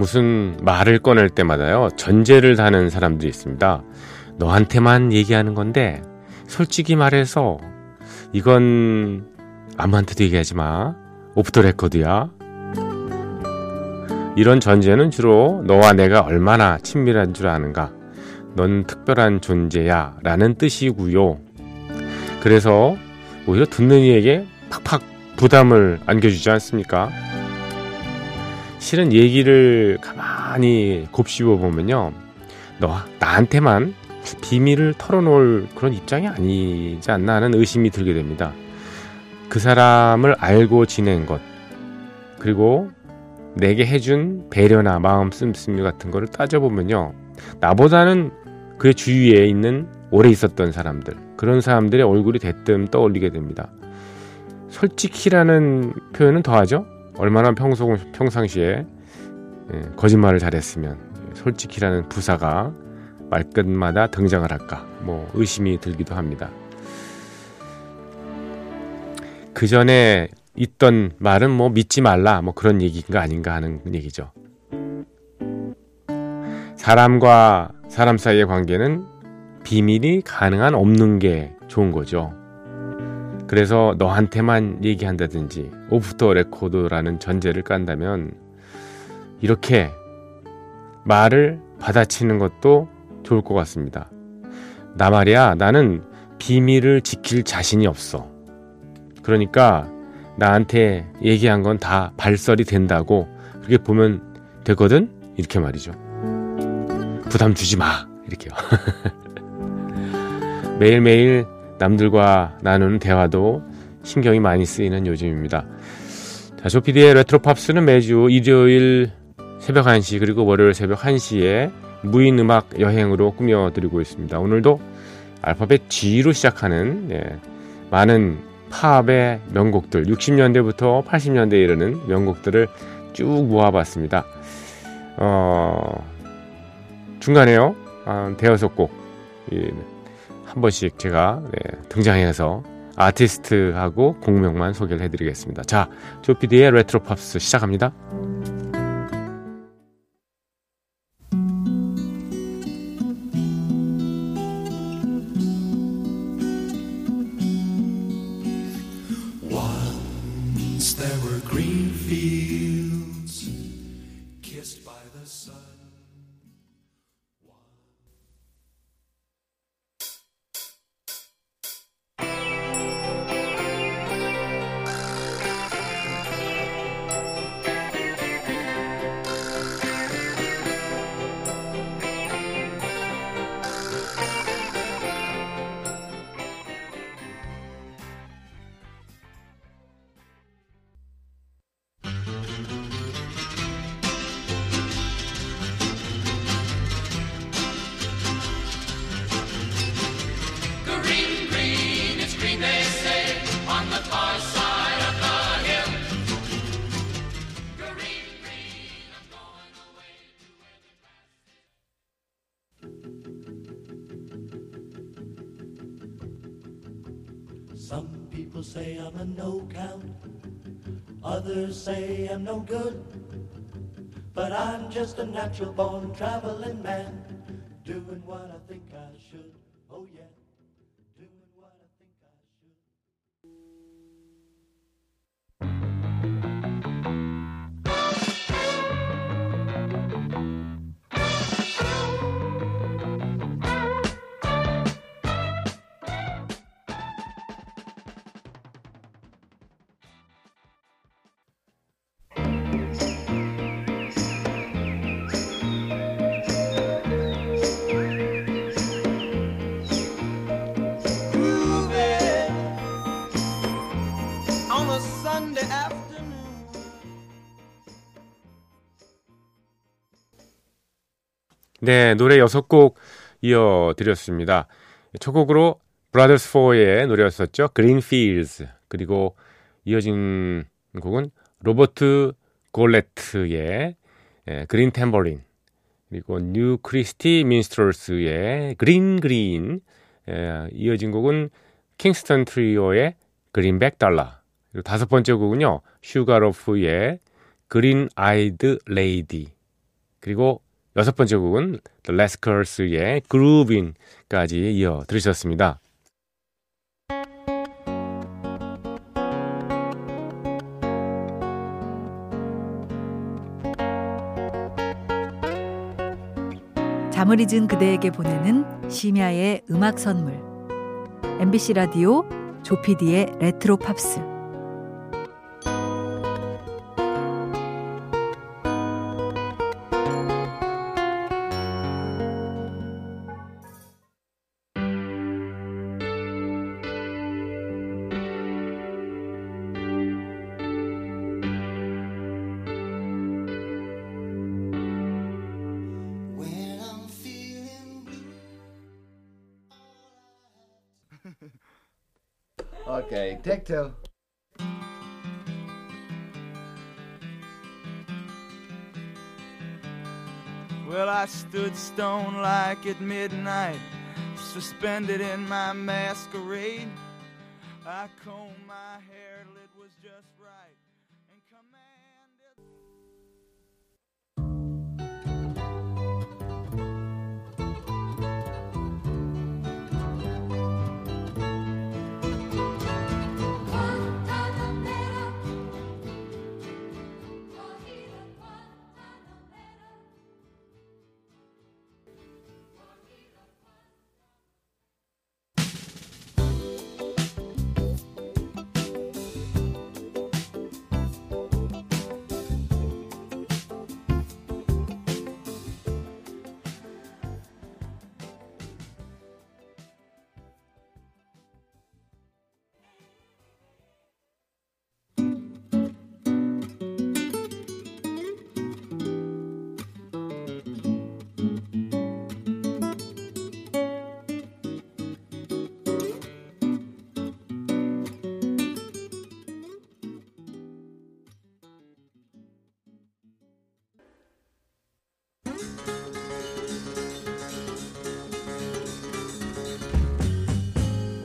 무슨 말을 꺼낼 때마다요 전제를 다는 사람들이 있습니다. 너한테만 얘기하는 건데 솔직히 말해서 이건 아무한테도 얘기하지 마. 오프 더 레코드야. 이런 전제는 주로 너와 내가 얼마나 친밀한 줄 아는가. 넌 특별한 존재야. 라는 뜻이고요. 그래서 오히려 듣는 이에게 팍팍 부담을 안겨주지 않습니까? 실은 얘기를 가만히 곱씹어 보면요. 너, 나한테만 비밀을 털어놓을 그런 입장이 아니지 않나 하는 의심이 들게 됩니다. 그 사람을 알고 지낸 것, 그리고 내게 해준 배려나 마음 씀씀이 같은 거를 따져보면요. 나보다는 그의 주위에 있는 오래 있었던 사람들, 그런 사람들의 얼굴이 대뜸 떠올리게 됩니다. 솔직히라는 표현은 더하죠. 얼마나 평소, 평상시에 예, 거짓말을 잘했으면 솔직히라는 부사가 말끝마다 등장을 할까 뭐 의심이 들기도 합니다. 그 전에 있던 말은 뭐 믿지 말라 뭐 그런 얘기인가 아닌가 하는 얘기죠. 사람과 사람 사이의 관계는 비밀이 가능한 없는 게 좋은 거죠. 그래서 너한테만 얘기한다든지 오프 더 레코드라는 전제를 깐다면 이렇게 말을 받아치는 것도 좋을 것 같습니다. 나 말이야, 나는 비밀을 지킬 자신이 없어. 그러니까 나한테 얘기한 건 다 발설이 된다고 그렇게 보면 되거든? 이렇게 말이죠. 부담 주지 마. 이렇게요. 매일매일 남들과 나누는 대화도 신경이 많이 쓰이는 요즘입니다. 자, 조피디의 레트로 팝스는 매주 일요일 새벽 1시 그리고 월요일 새벽 1시에 무인 음악 여행으로 꾸며드리고 있습니다. 오늘도 알파벳 G로 시작하는 예, 많은 팝의 명곡들 60년대부터 80년대에 이르는 명곡들을 쭉 모아봤습니다. 어, 중간에요 아, 대여섯 곡 한 번씩 제가 네, 등장해서 아티스트하고 공명만 소개를 해드리겠습니다. 자, 조피디의 레트로 팝스 시작합니다. Some people say I'm a no count, others say I'm no good. But I'm just a natural born traveling man, doing what I think I 네, 노래 여섯 곡 이어드렸습니다. 첫 곡으로 브라더스 4의 노래였었죠. Greenfields. 그리고 이어진 곡은 로버트 굴렛의 예, Green Tambourine. 그리고 뉴 크리스티 민스트럴스의 Green Green. 예, 이어진 곡은 킹스턴 트리오의 Greenback Dollar. 그리고 다섯 번째 곡은요. 슈가로프의 Green-Eyed Lady. 그리고 여섯 번째 곡은 The Rascals의 Groovin'까지 이어 들으셨습니다. 잠을 잊은 그대에게 보내는 심야의 음악 선물 MBC 라디오 조피디의 레트로 팝스 Okay, take two. Well, I stood stone like at midnight, suspended in my masquerade. I combed my hair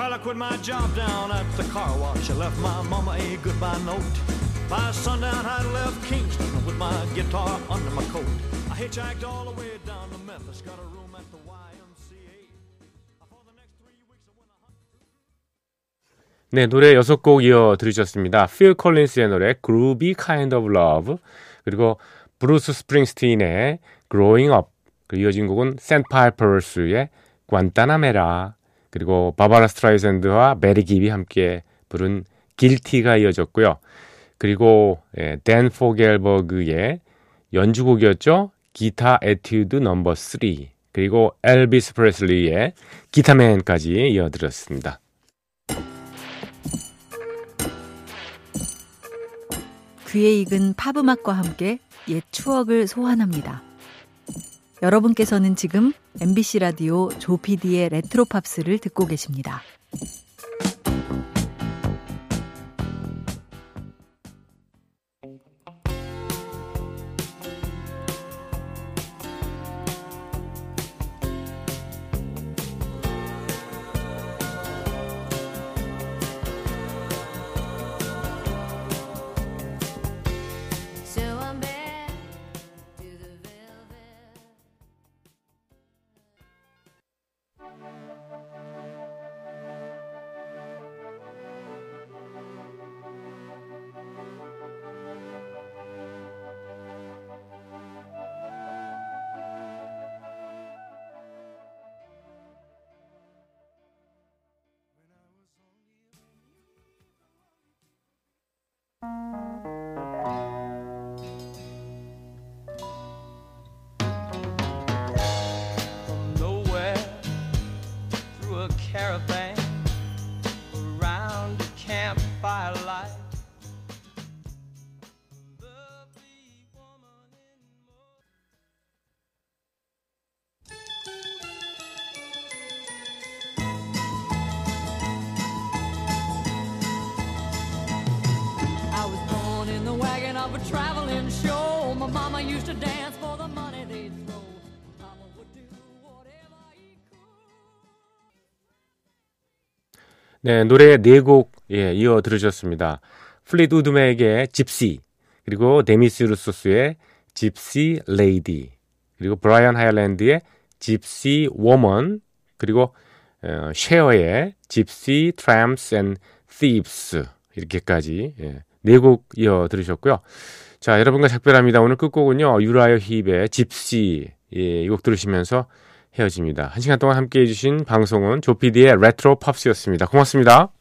While I quit my job down at the car wash, I left my mama a goodbye note. By sundown, I left Kingston with my guitar under my coat. I hitchhiked all the way down to Memphis, got a room at the YMCA. 네, 노래 여섯 곡 이어 들으셨습니다. 필 콜린스의 노래 Groovy Kind of Love 그리고 브루스 스프링스틴의 Growing Up 그리고 이어진 곡은 샌드파이퍼스의 Guantanamera 그리고 바바라 스트라이샌드와 배리 깁이 함께 부른 Guilty가 이어졌고요. 그리고 예, 댄 포겔버그의 연주곡이었죠. Guitar Etude Number 3 그리고 엘비스 프레슬리의 Guitar Man까지 이어드렸습니다. 귀에 익은 팝음악과 함께 옛 추억을 소환합니다. 여러분께서는 지금 MBC 라디오 조피디의 레트로 팝스를 듣고 계십니다. Traveling show. My mama used to dance for the money they'd throw. Papa would do whatever he could. 네, 노래 네곡 예, 이어 들으셨습니다. 플리트우드 맥의 Gypsy, 그리고 데미스 루소스의 Gypsy Lady, 그리고 브라이언 하일랜드의 Gypsy Woman, 그리고 어, 쉐어의 Gypsys, Tramps and thieves 이렇게까지 예, 네곡 이어 들으셨고요. 자, 여러분과 작별합니다. 오늘 끝곡은요. 유라이어 힙의 Gypsy 예, 이곡 들으시면서 헤어집니다. 한 시간 동안 함께 해 주신 방송은 조피디의 레트로 팝스였습니다. 고맙습니다.